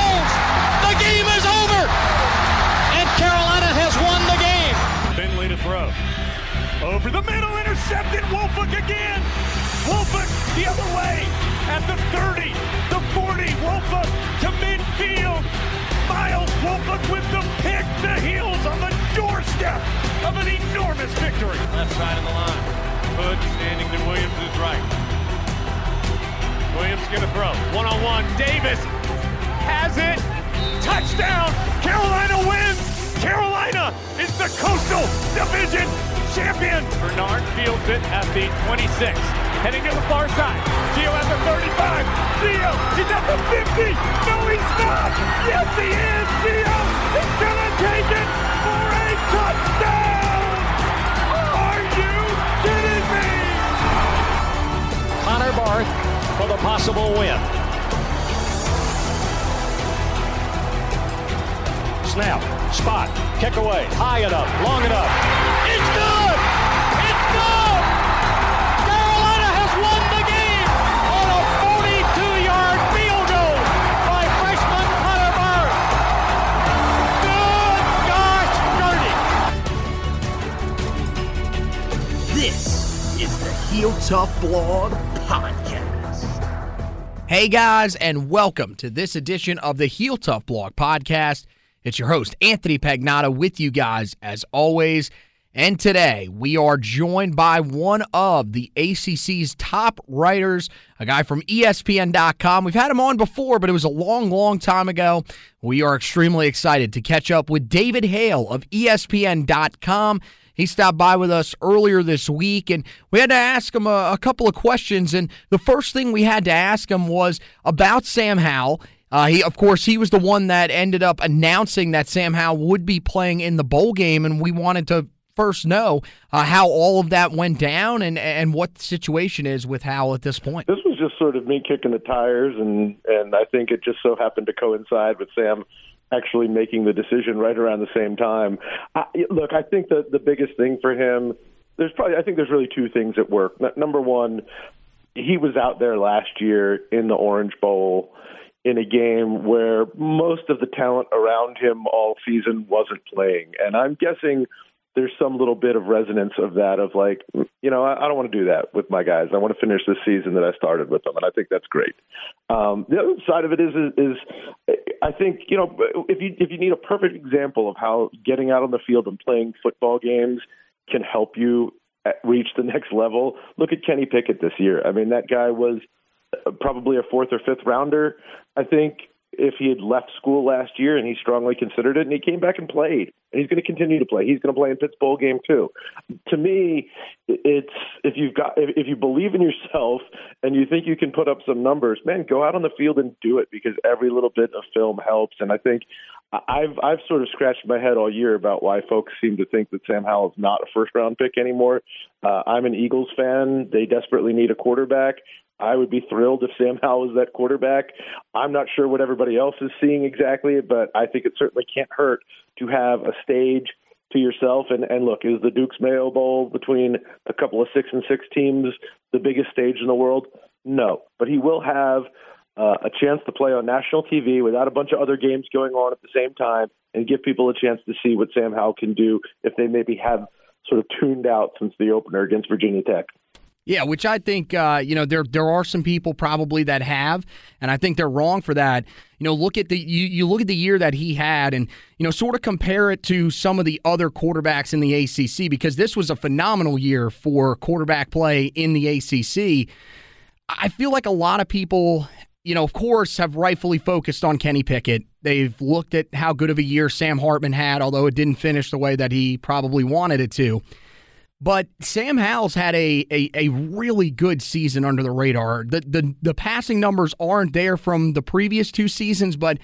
holds. The game is over. And Carolina has won the game. Finley to throw. Over the middle, intercepted. Wolford again. Wolford the other way at the 30, the 40. Wolford to midfield. Miles Wolford with the pick. The heels on the doorstep of an enormous victory. Left side of the line. Hood standing to Williams' right. Williams gonna throw. One on one. Davis has it. Touchdown! Carolina wins! Carolina is the Coastal Division champion! Bernard fields it at the 26. Heading to the far side. Gio at the 35. Gio is at the 50! No, he's not! Yes, he is! Gio is gonna take it for a touchdown! Are you kidding me? Connor Barth for the possible win. Snap, spot, kick away, high enough, long enough. It's good! It's good! Carolina has won the game on a 42-yard field goal by freshman Connor Barth. Good gosh, dirty! This is the Heel Tough Blog Podcast. Hey guys, and welcome to this edition of the Heel Tough Blog Podcast. It's your host, Anthony Pagnotta, with you guys as always. And today we are joined by one of the ACC's top writers, a guy from ESPN.com. We've had him on before, but it was a long, long time ago. We are extremely excited to catch up with David Hale of ESPN.com. He stopped by with us earlier this week, and we had to ask him a, a couple of questions. And the first thing we had to ask him was about Sam Howell. Uh, he, of course, he was the one that ended up announcing that Sam Howell would be playing in the bowl game, and we wanted to first know uh, how all of that went down and and what the situation is with Howell at this point. This was just sort of me kicking the tires, and and I think it just so happened to coincide with Sam actually making the decision right around the same time. I, look, I think that the biggest thing for him, there's probably I think there's really two things at work. Number one, he was out there last year in the Orange Bowl in a game where most of the talent around him all season wasn't playing, and I'm guessing there's some little bit of resonance of that of like, you know, I, I don't want to do that with my guys. I want to finish this season that I started with them, and I think that's great. Um, the other side of it is, is, is, I think, you know, if you if you need a perfect example of how getting out on the field and playing football games can help you reach the next level, look at Kenny Pickett this year. I mean, that guy was probably a fourth or fifth rounder. I think if he had left school last year and he strongly considered it and he came back and played and he's going to continue to play he's going to play in Pitt's bowl game too to me it's if you've got if, you believe in yourself and you think you can put up some numbers man go out on the field and do it because every little bit of film helps and I think I've I've sort of scratched my head all year about why folks seem to think that Sam Howell is not a first round pick anymore. Uh, I'm an Eagles fan. They desperately need a quarterback. I would be thrilled if Sam Howell was that quarterback. I'm not sure what everybody else is seeing exactly, but I think it certainly can't hurt to have a stage to yourself. And, and look, is the Duke's Mayo Bowl between a couple of six and six teams the biggest stage in the world? No, but he will have uh, a chance to play on national TV without a bunch of other games going on at the same time and give people a chance to see what Sam Howell can do if they maybe have sort of tuned out since the opener against Virginia Tech. Yeah, which I think uh, you know there there are some people probably that have, and I think they're wrong for that. You know, look at the you, you look at the year that he had, and you know, sort of compare it to some of the other quarterbacks in the ACC because this was a phenomenal year for quarterback play in the ACC. I feel like a lot of people, you know, of course, have rightfully focused on Kenny Pickett. They've looked at how good of a year Sam Hartman had, although it didn't finish the way that he probably wanted it to. But Sam Howell's had a, a, a really good season under the radar. The, the the passing numbers aren't there from the previous two seasons, but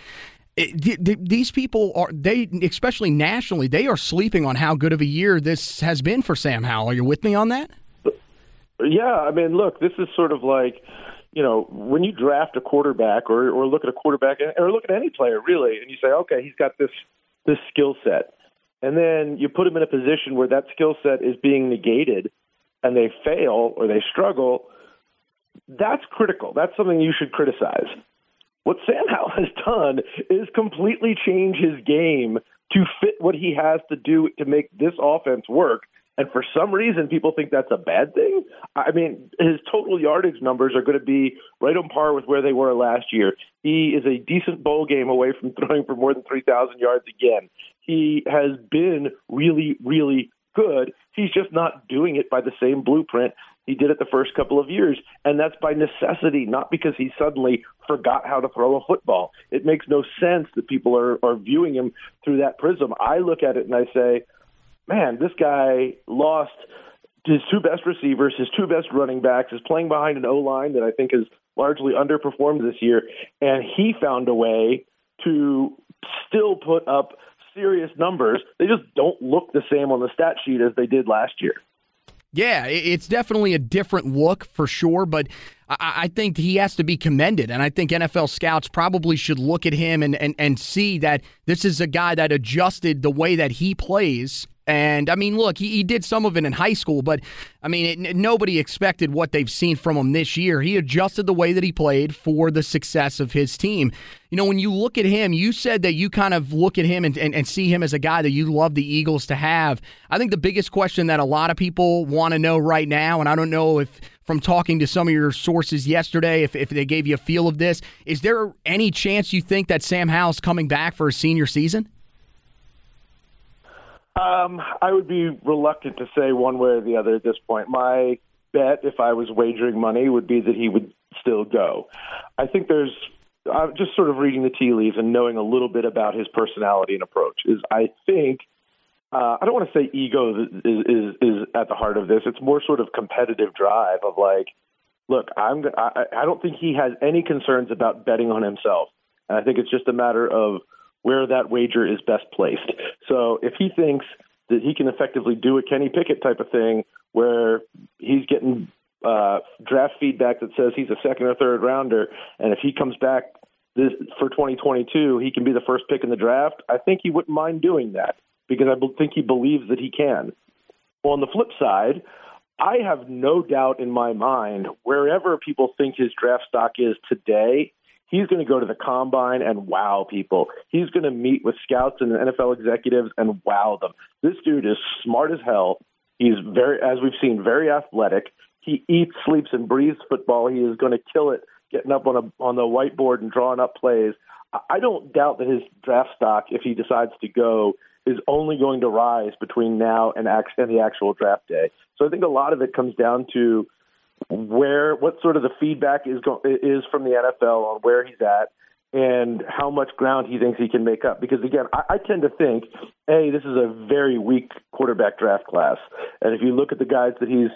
it, these people are they especially nationally they are sleeping on how good of a year this has been for Sam Howell. Are you with me on that? Yeah, I mean, look, this is sort of like you know when you draft a quarterback or or look at a quarterback or look at any player really, and you say, okay, he's got this this skill set and then you put them in a position where that skill set is being negated and they fail or they struggle, that's critical. That's something you should criticize. What Sam Howell has done is completely change his game to fit what he has to do to make this offense work. And for some reason, people think that's a bad thing. I mean, his total yardage numbers are going to be right on par with where they were last year. He is a decent bowl game away from throwing for more than 3,000 yards again. He has been really, really good. He's just not doing it by the same blueprint he did it the first couple of years. And that's by necessity, not because he suddenly forgot how to throw a football. It makes no sense that people are, are viewing him through that prism. I look at it and I say, man, this guy lost his two best receivers, his two best running backs, is playing behind an O line that I think has largely underperformed this year, and he found a way to still put up serious numbers. They just don't look the same on the stat sheet as they did last year. Yeah, it's definitely a different look for sure, but I think he has to be commended. And I think NFL scouts probably should look at him and, and, and see that this is a guy that adjusted the way that he plays and I mean, look, he, he did some of it in high school, but I mean, it, nobody expected what they've seen from him this year. He adjusted the way that he played for the success of his team. You know, when you look at him, you said that you kind of look at him and, and, and see him as a guy that you love the Eagles to have. I think the biggest question that a lot of people want to know right now, and I don't know if from talking to some of your sources yesterday, if, if they gave you a feel of this, is there any chance you think that Sam Howell's coming back for a senior season? Um, I would be reluctant to say one way or the other at this point. My bet, if I was wagering money, would be that he would still go. I think there's I'm just sort of reading the tea leaves and knowing a little bit about his personality and approach. Is I think uh, I don't want to say ego is, is is at the heart of this. It's more sort of competitive drive of like, look, I'm I, I don't think he has any concerns about betting on himself, and I think it's just a matter of where that wager is best placed. So if he thinks that he can effectively do a Kenny Pickett type of thing where he's getting uh, draft feedback that says he's a second or third rounder, and if he comes back this, for 2022, he can be the first pick in the draft. I think he wouldn't mind doing that because I think he believes that he can. Well, on the flip side, I have no doubt in my mind, wherever people think his draft stock is today, He's going to go to the combine and wow people. He's going to meet with scouts and NFL executives and wow them. This dude is smart as hell. He's very, as we've seen, very athletic. He eats, sleeps, and breathes football. He is going to kill it, getting up on a on the whiteboard and drawing up plays. I don't doubt that his draft stock, if he decides to go, is only going to rise between now and, and the actual draft day. So I think a lot of it comes down to where what sort of the feedback is go, is from the NFL on where he's at and how much ground he thinks he can make up. Because again, I, I tend to think, a this is a very weak quarterback draft class, and if you look at the guys that he's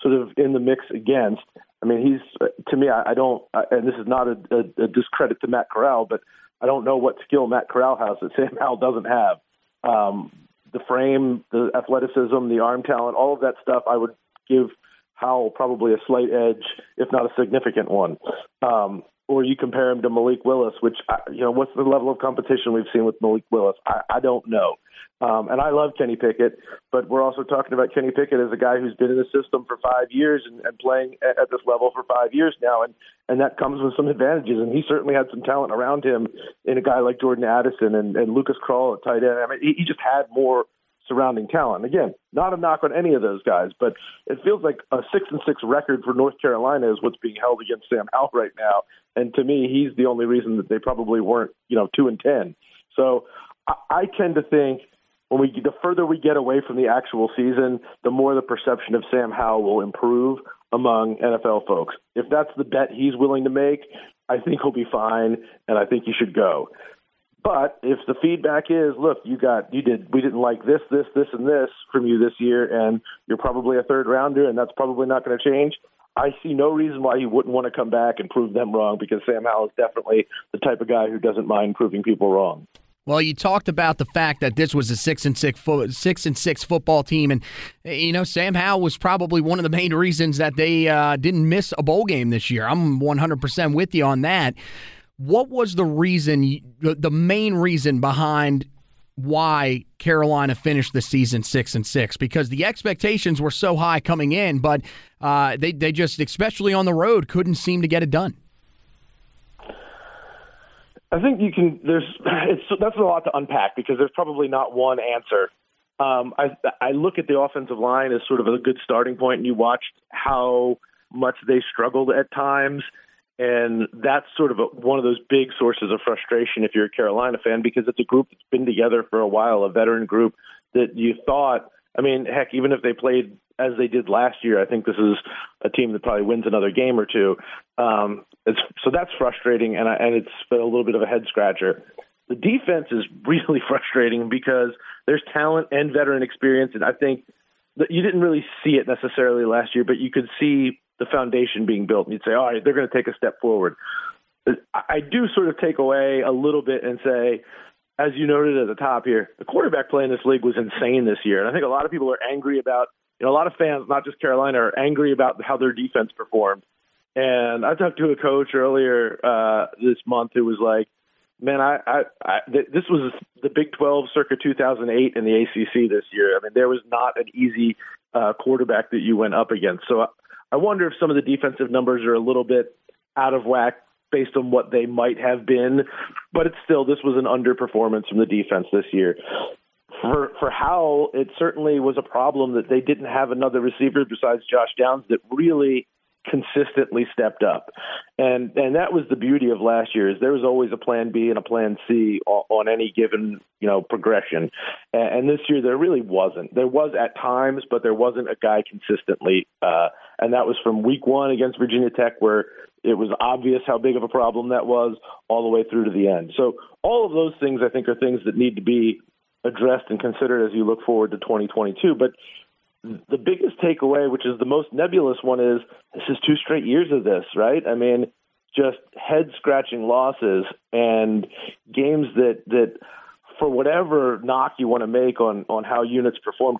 sort of in the mix against, I mean, he's to me, I, I don't, and this is not a, a, a discredit to Matt Corral, but I don't know what skill Matt Corral has that Sam Howell doesn't have. Um, the frame, the athleticism, the arm talent, all of that stuff, I would give Howell probably a slight edge, if not a significant one. Um, or you compare him to Malik Willis, which you know, what's the level of competition we've seen with Malik Willis? I, I don't know. Um, and I love Kenny Pickett, but we're also talking about Kenny Pickett as a guy who's been in the system for five years and, and playing at, at this level for five years now, and and that comes with some advantages. And he certainly had some talent around him in a guy like Jordan Addison and, and Lucas Krull at tight end. I mean, he, he just had more surrounding talent. Again, not a knock on any of those guys, but it feels like a six and six record for North Carolina is what's being held against Sam Howell right now. And to me, he's the only reason that they probably weren't, you know, two and ten. So I, I tend to think when we the further we get away from the actual season, the more the perception of Sam Howell will improve among NFL folks. If that's the bet he's willing to make, I think he'll be fine, and I think he should go. But if the feedback is, look, you got, you did, we didn't like this, this, this, and this from you this year, and you're probably a third rounder, and that's probably not going to change. I see no reason why he wouldn't want to come back and prove them wrong because Sam Howell is definitely the type of guy who doesn't mind proving people wrong. Well, you talked about the fact that this was a six and six fo- six and six football team, and you know Sam Howell was probably one of the main reasons that they uh, didn't miss a bowl game this year. I'm 100 percent with you on that. What was the reason, the main reason behind why Carolina finished the season six and six? Because the expectations were so high coming in, but uh, they they just, especially on the road, couldn't seem to get it done. I think you can. There's it's that's a lot to unpack because there's probably not one answer. Um, I I look at the offensive line as sort of a good starting point, and you watched how much they struggled at times and that's sort of a, one of those big sources of frustration if you're a Carolina fan because it's a group that's been together for a while, a veteran group that you thought, I mean, heck, even if they played as they did last year, I think this is a team that probably wins another game or two. Um, it's, so that's frustrating, and, I, and it's been a little bit of a head scratcher. The defense is really frustrating because there's talent and veteran experience, and I think that you didn't really see it necessarily last year, but you could see the foundation being built, and you'd say, all right, they're going to take a step forward. I do sort of take away a little bit and say, as you noted at the top here, the quarterback play in this league was insane this year. And I think a lot of people are angry about, you know, a lot of fans, not just Carolina, are angry about how their defense performed. And I talked to a coach earlier uh, this month who was like, man, I, I, I this was the Big 12 circa 2008 in the ACC this year. I mean, there was not an easy uh, quarterback that you went up against. So I wonder if some of the defensive numbers are a little bit out of whack based on what they might have been, but it's still this was an underperformance from the defense this year. For for Howell, it certainly was a problem that they didn't have another receiver besides Josh Downs that really consistently stepped up. And and that was the beauty of last year is there was always a plan B and a plan C on, on any given, you know, progression. And, and, this year there really wasn't. There was at times, but there wasn't a guy consistently. Uh, and that was from week 1 against Virginia Tech where it was obvious how big of a problem that was all the way through to the end. So all of those things I think are things that need to be addressed and considered as you look forward to 2022. But the biggest takeaway, which is the most nebulous one, is this is two straight years of this, right? I mean, just head scratching losses and games that that for whatever knock you want to make on on how units performed,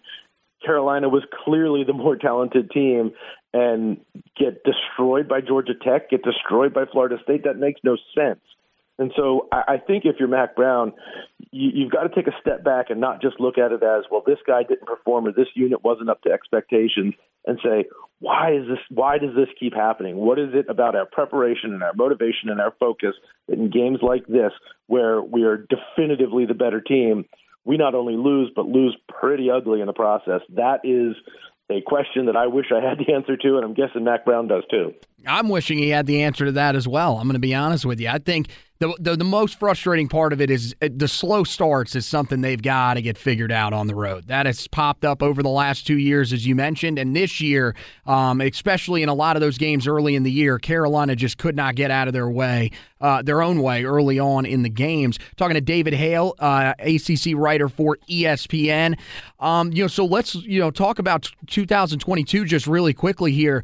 Carolina was clearly the more talented team and get destroyed by Georgia Tech, get destroyed by Florida State. That makes no sense. And so I, think if you're Mack Brown, you, you've got to take a step back and not just look at it as, well, this guy didn't perform or this unit wasn't up to expectations, and say, why is this? Why does this keep happening? What is it about our preparation and our motivation and our focus in games like this, where we are definitively the better team? We not only lose, but lose pretty ugly in the process. That is a question that I wish I had the answer to, and I'm guessing Mack Brown does too. I'm wishing he had the answer to that as well. I'm going to be honest with you. I think the, the, the most frustrating part of it is uh, the slow starts is something they've got to get figured out on the road. That has popped up over the last two years, as you mentioned, and this year, um, especially in a lot of those games early in the year, Carolina just could not get out of their way, uh, their own way early on in the games. Talking to David Hale, uh, ACC writer for ESPN. Um, you know, so let's you know talk about 2022 just really quickly here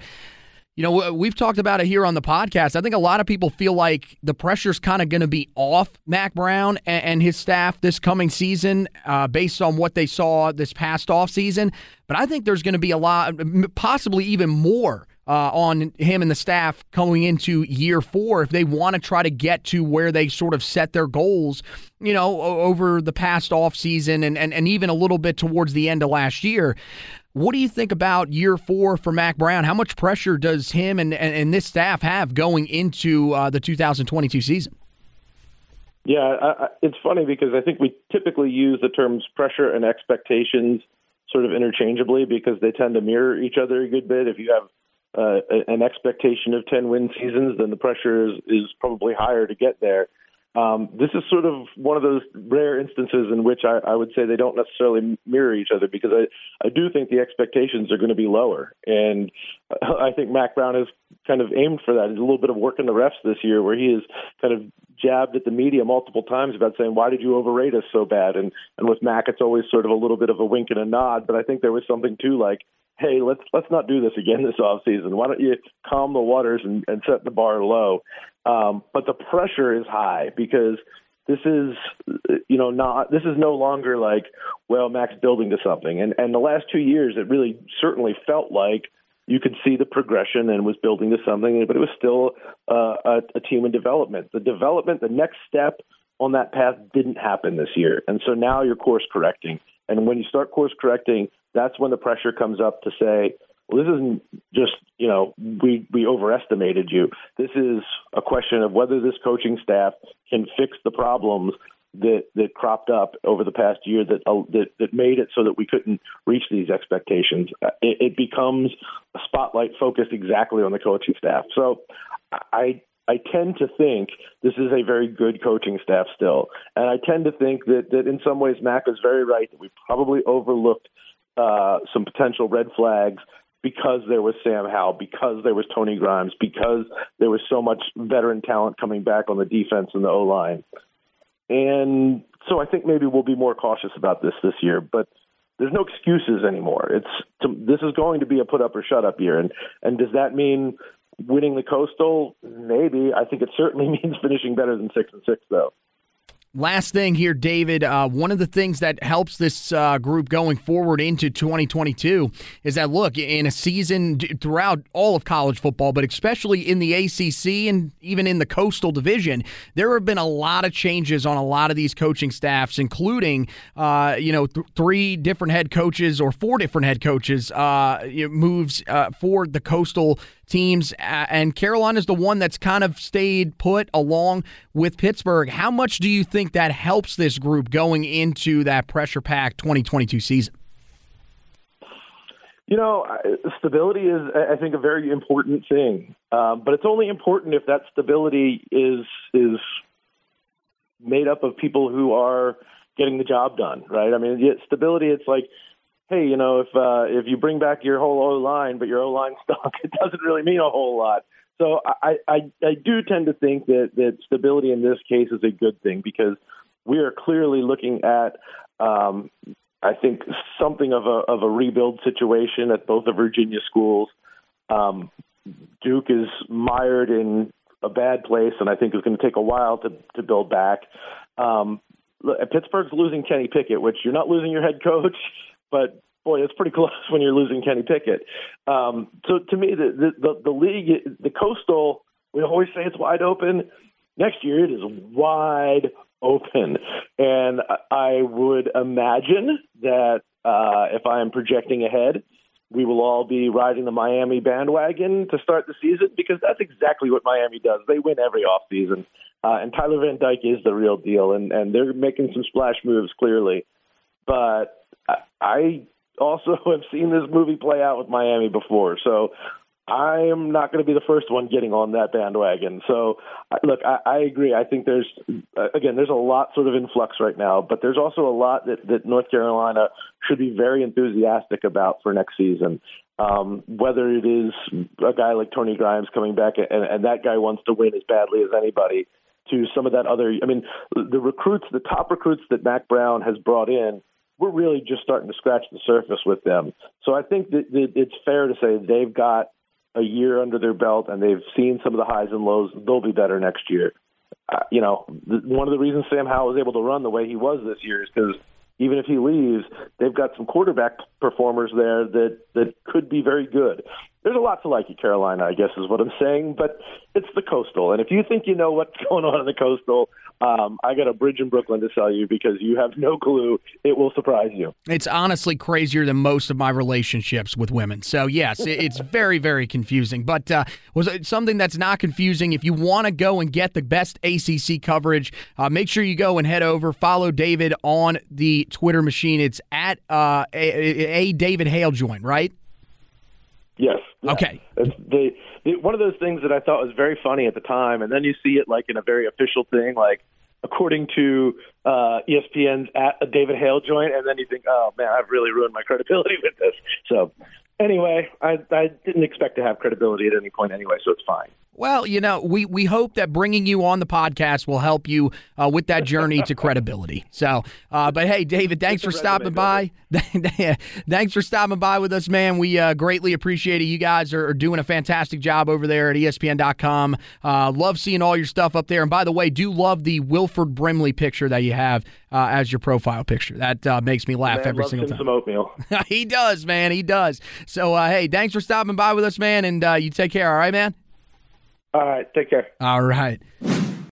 you know, we've talked about it here on the podcast. I think a lot of people feel like the pressure's kind of going to be off Mack Brown and, his staff this coming season uh, based on what they saw this past offseason. But I think there's going to be a lot, possibly even more. Uh, on him and the staff going into year four if they want to try to get to where they sort of set their goals, you know, over the past offseason and, and, and even a little bit towards the end of last year. What do you think about year four for Mack Brown? How much pressure does him and, and, and this staff have going into uh, the 2022 season? Yeah, I, I, it's funny because I think we typically use the terms pressure and expectations sort of interchangeably because they tend to mirror each other a good bit. If you have uh, an expectation of 10 win seasons, then the pressure is, is probably higher to get there. Um, this is sort of one of those rare instances in which I, I would say they don't necessarily mirror each other because I, I do think the expectations are going to be lower. And I think Mack Brown has kind of aimed for that. He's a little bit of work in the refs this year where he has kind of jabbed at the media multiple times about saying, why did you overrate us so bad? And, and with Mac, it's always sort of a little bit of a wink and a nod. But I think there was something too like, hey, let's let's not do this again this off season. Why don't you calm the waters and, and set the bar low? Um, but the pressure is high because this is you know not this is no longer like well Mack's building to something and and the last two years it really certainly felt like you could see the progression and was building to something but it was still uh, a, a team in development the development the next step on that path didn't happen this year and so now you're course correcting and when you start course correcting that's when the pressure comes up to say well, this isn't just you know we we overestimated you. This is a question of whether this coaching staff can fix the problems that that cropped up over the past year that uh, that, that made it so that we couldn't reach these expectations. Uh, it, it becomes a spotlight focused exactly on the coaching staff. So I I tend to think this is a very good coaching staff still, and I tend to think that that in some ways Mack is very right that we probably overlooked uh, some potential red flags because there was Sam Howell, because there was Tony Grimes, because there was so much veteran talent coming back on the defense and the O line. And so I think maybe we'll be more cautious about this this year, but there's no excuses anymore. It's to, this is going to be a put up or shut up year, and and does that mean winning the Coastal? Maybe. I think it certainly means finishing better than six and six, though. Last thing here, David. Uh, one of the things that helps this uh, group going forward into 2022 is that, look, in a season throughout all of college football, but especially in the ACC and even in the Coastal Division, there have been a lot of changes on a lot of these coaching staffs, including, uh, you know, th- three different head coaches or four different head coaches uh, moves uh, for the Coastal teams, and Carolina is the one that's kind of stayed put along with Pittsburgh. How much do you think that helps this group going into that pressure packed 2022 season? You know, stability is, I think, a very important thing, um, but it's only important if that stability is is made up of people who are getting the job done, right? I mean, stability. It's like hey, you know, if uh, if you bring back your whole O line, but your O line stock, it doesn't really mean a whole lot. So I, I I do tend to think that that stability in this case is a good thing because we are clearly looking at um, I think something of a of a rebuild situation at both the Virginia schools. Um, Duke is mired in a bad place, and I think it's going to take a while to to build back. Um, Pittsburgh's losing Kenny Pickett, which you're not losing your head coach, but boy, it's pretty close when you're losing Kenny Pickett. Um, so to me, the, the the league, the coastal, we always say it's wide open. Next year, it is wide open, and I would imagine that uh, if I am projecting ahead, we will all be riding the Miami bandwagon to start the season because that's exactly what Miami does. They win every offseason. Uh, and Tyler Van Dyke is the real deal, and, and they're making some splash moves clearly. But I also have seen this movie play out with Miami before, so I am not going to be the first one getting on that bandwagon. So, look, I, I agree. I think there's again, there's a lot sort of in flux right now, but there's also a lot that, that North Carolina should be very enthusiastic about for next season. Um, whether it is a guy like Tony Grimes coming back, and, and that guy wants to win as badly as anybody, to some of that other. I mean, the recruits, the top recruits that Mack Brown has brought in we're really just starting to scratch the surface with them. So I think that, it's fair to say they've got a year under their belt and they've seen some of the highs and lows. They'll be better next year. Uh, you know, the, one of the reasons Sam Howell was able to run the way he was this year is because even if he leaves, they've got some quarterback performers there that that could be very good. There's a lot to like at Carolina, I guess is what I'm saying, but it's the coastal. And if you think you know what's going on in the coastal, um, I got a bridge in Brooklyn to sell you because you have no clue. It will surprise you. It's honestly crazier than most of my relationships with women. So, yes, it's very, very confusing. But uh, was it something that's not confusing? If you want to go and get the best ACC coverage, uh, make sure you go and head over, follow David on the Twitter machine. It's at uh, a, a David Hale joint, right? Yes. Okay. It's the, the one of those things that I thought was very funny at the time, and then you see it like in a very official thing, like according to uh, ESPN's at a David Hale joint, and then you think, oh man, I've really ruined my credibility with this. So anyway, I, I didn't expect to have credibility at any point anyway, so it's fine. Well, you know, we, we hope that bringing you on the podcast will help you uh, with that journey to credibility. So, uh, but hey, David, thanks for stopping by. thanks for stopping by with us, man. We uh, greatly appreciate it. You guys are, are, doing a fantastic job over there at ESPN.com. Uh, love seeing all your stuff up there. And by the way, do love the Wilford Brimley picture that you have uh, as your profile picture. That uh, makes me laugh man, every single time. Some oatmeal. he does, man. He does. So, hey, thanks for stopping by with us, man. And you take care. All right, man. All right. Take care. All right.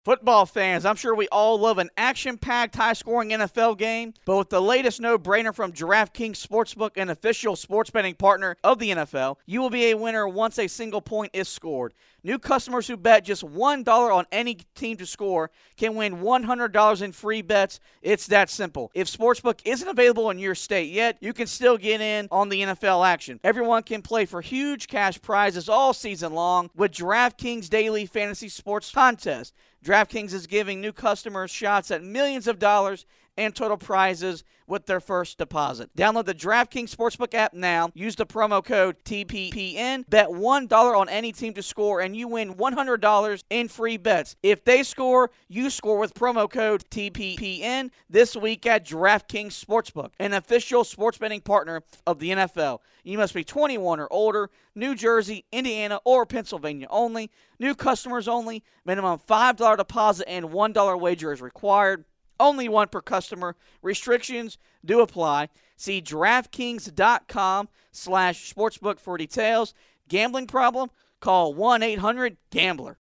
Football fans, I'm sure we all love an action packed, high scoring NFL game, but with the latest no brainer from DraftKings Sportsbook, an official sports betting partner of the NFL, you will be a winner once a single point is scored. New customers who bet just $1 on any team to score can win $100 in free bets. It's that simple. If Sportsbook isn't available in your state yet, you can still get in on the NFL action. Everyone can play for huge cash prizes all season long with DraftKings Daily Fantasy Sports Contest. DraftKings is giving new customers shots at millions of dollars and total prizes with their first deposit. Download the DraftKings Sportsbook app now. Use the promo code TPPN. Bet $1 on any team to score, and you win $100 in free bets. If they score, you score with promo code TPPN this week at DraftKings Sportsbook, an official sports betting partner of the NFL. You must be 21 or older, New Jersey, Indiana, or Pennsylvania only. New customers only. Minimum $5 deposit and $1 wager is required. Only one per customer. Restrictions do apply. See DraftKings.com slash sportsbook for details. Gambling problem? Call 1-800-GAMBLER.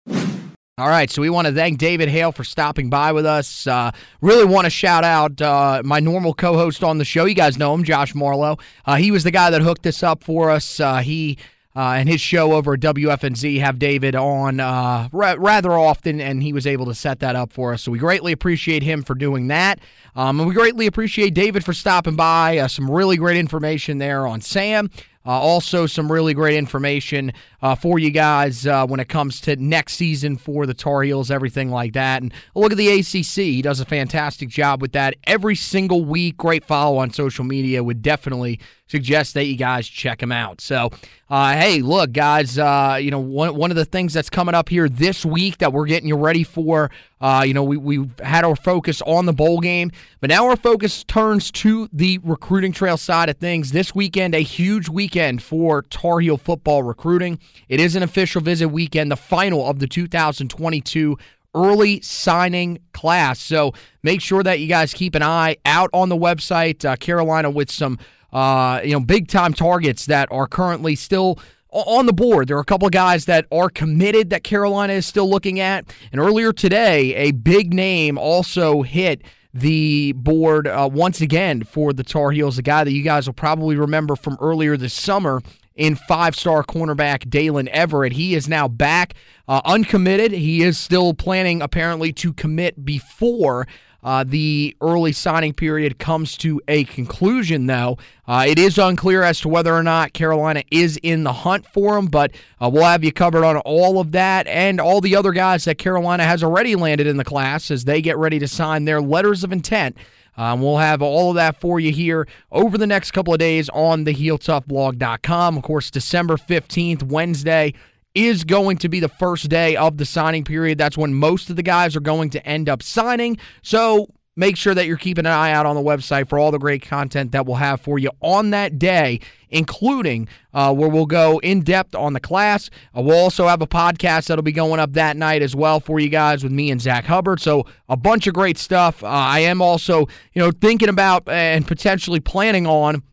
All right, so we want to thank David Hale for stopping by with us. Uh, really want to shout out uh, my normal co-host on the show. You guys know him, Josh Marlowe. Uh, he was the guy that hooked this up for us. Uh, he uh, and his show over at WFNZ have David on uh, ra- rather often, and he was able to set that up for us. So we greatly appreciate him for doing that. Um, and we greatly appreciate David for stopping by. Uh, some really great information there on Sam. Uh, also, some really great information uh, for you guys uh, when it comes to next season for the Tar Heels, everything like that. And look at the ACC. He does a fantastic job with that every single week. Great follow on social media. Would definitely suggest that you guys check him out. So, uh, hey, look, guys, uh, you know, one, one of the things that's coming up here this week that we're getting you ready for, uh, you know, we, we've had our focus on the bowl game, but now our focus turns to the recruiting trail side of things. This weekend, a huge weekend for Tar Heel football recruiting. It is an official visit weekend, the final of the 2022 early signing class. So make sure that you guys keep an eye out on the website. Uh, Carolina with some uh, you know, big time targets that are currently still on the board. There are a couple of guys that are committed that Carolina is still looking at. And earlier today, a big name also hit the board uh, once again for the Tar Heels, a guy that you guys will probably remember from earlier this summer in five star cornerback Daylen Everett. He is now back uh, uncommitted. He is still planning, apparently, to commit before uh, the early signing period comes to a conclusion, though. Uh, it is unclear as to whether or not Carolina is in the hunt for him, but uh, we'll have you covered on all of that and all the other guys that Carolina has already landed in the class as they get ready to sign their letters of intent. Um, we'll have all of that for you here over the next couple of days on the HeelToughBlog.com. Of course, December 15th, Wednesday, is going to be the first day of the signing period. That's when most of the guys are going to end up signing. So make sure that you're keeping an eye out on the website for all the great content that we'll have for you on that day, including uh, where we'll go in depth on the class. Uh, we'll also have a podcast that'll be going up that night as well for you guys with me and Zach Hubbard. So a bunch of great stuff. Uh, I am also, you know, thinking about and potentially planning on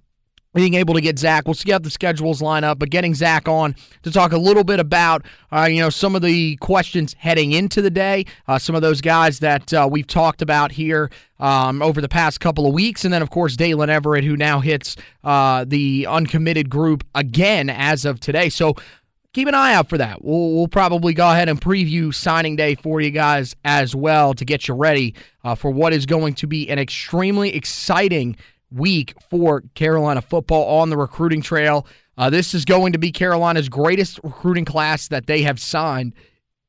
being able to get Zach. We'll see how the schedules line up, but getting Zach on to talk a little bit about, uh, you know, some of the questions heading into the day, uh, some of those guys that uh, we've talked about here um, over the past couple of weeks, and then of course Daylen Everett, who now hits uh, the uncommitted group again as of today. So keep an eye out for that. We'll, we'll, probably go ahead and preview signing day for you guys as well to get you ready uh, for what is going to be an extremely exciting week for Carolina football on the recruiting trail. Uh, this is going to be Carolina's greatest recruiting class that they have signed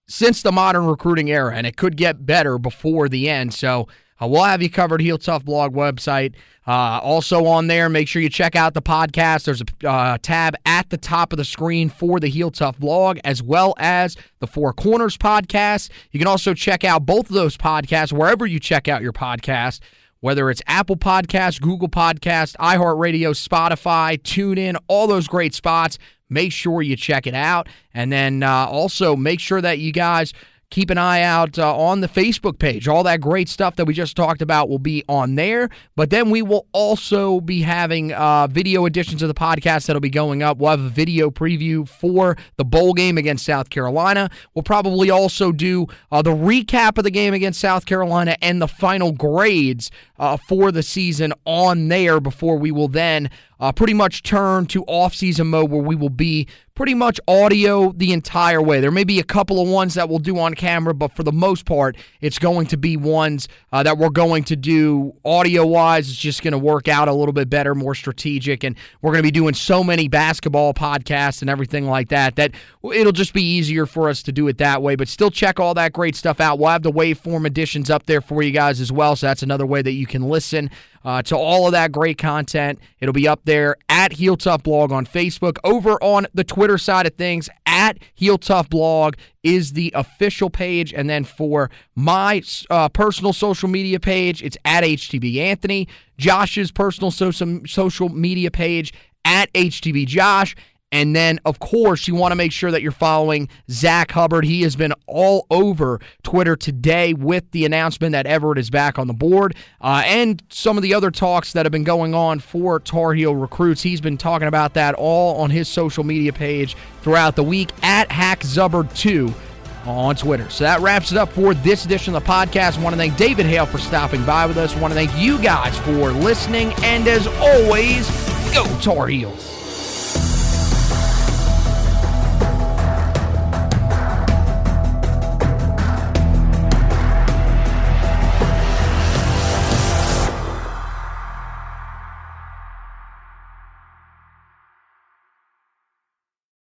since the modern recruiting era, and it could get better before the end. So uh, we'll have you covered. Heel Tough blog website. Uh, also on there, make sure you check out the podcast. There's a uh, tab at the top of the screen for the Heel Tough blog, as well as the Four Corners podcast. You can also check out both of those podcasts wherever you check out your podcast whether it's Apple Podcast, Google Podcast, iHeartRadio, Spotify, TuneIn, all those great spots. Make sure you check it out. And then uh, also make sure that you guys keep an eye out uh, on the Facebook page. All that great stuff that we just talked about will be on there. But then we will also be having uh, video editions of the podcast that'll be going up. We'll have a video preview for the bowl game against South Carolina. We'll probably also do uh, the recap of the game against South Carolina and the final grades uh, for the season on there before we will then uh, pretty much turn to off-season mode where we will be pretty much audio the entire way. There may be a couple of ones that we'll do on camera, but for the most part, it's going to be ones uh, that we're going to do audio-wise. It's just going to work out a little bit better, more strategic, and we're going to be doing so many basketball podcasts and everything like that that it'll just be easier for us to do it that way. But still, check all that great stuff out. We'll have the waveform editions up there for you guys as well, so that's another way that you can listen uh, to all of that great content. It'll be up there at Heel Tough Blog on Facebook. Over on the Twitter side of things, at Heel Tough Blog is the official page. And then for my uh, personal social media page, it's at HTB Anthony. Josh's personal social, social media page, at HTB Josh. And then, of course, you want to make sure that you're following Zach Hubbard. He has been all over Twitter today with the announcement that Everett is back on the board uh, and some of the other talks that have been going on for Tar Heel recruits. He's been talking about that all on his social media page throughout the week at HackZubbard2 on Twitter. So that wraps it up for this edition of the podcast. I want to thank David Hale for stopping by with us. I want to thank you guys for listening. And as always, go Tar Heels.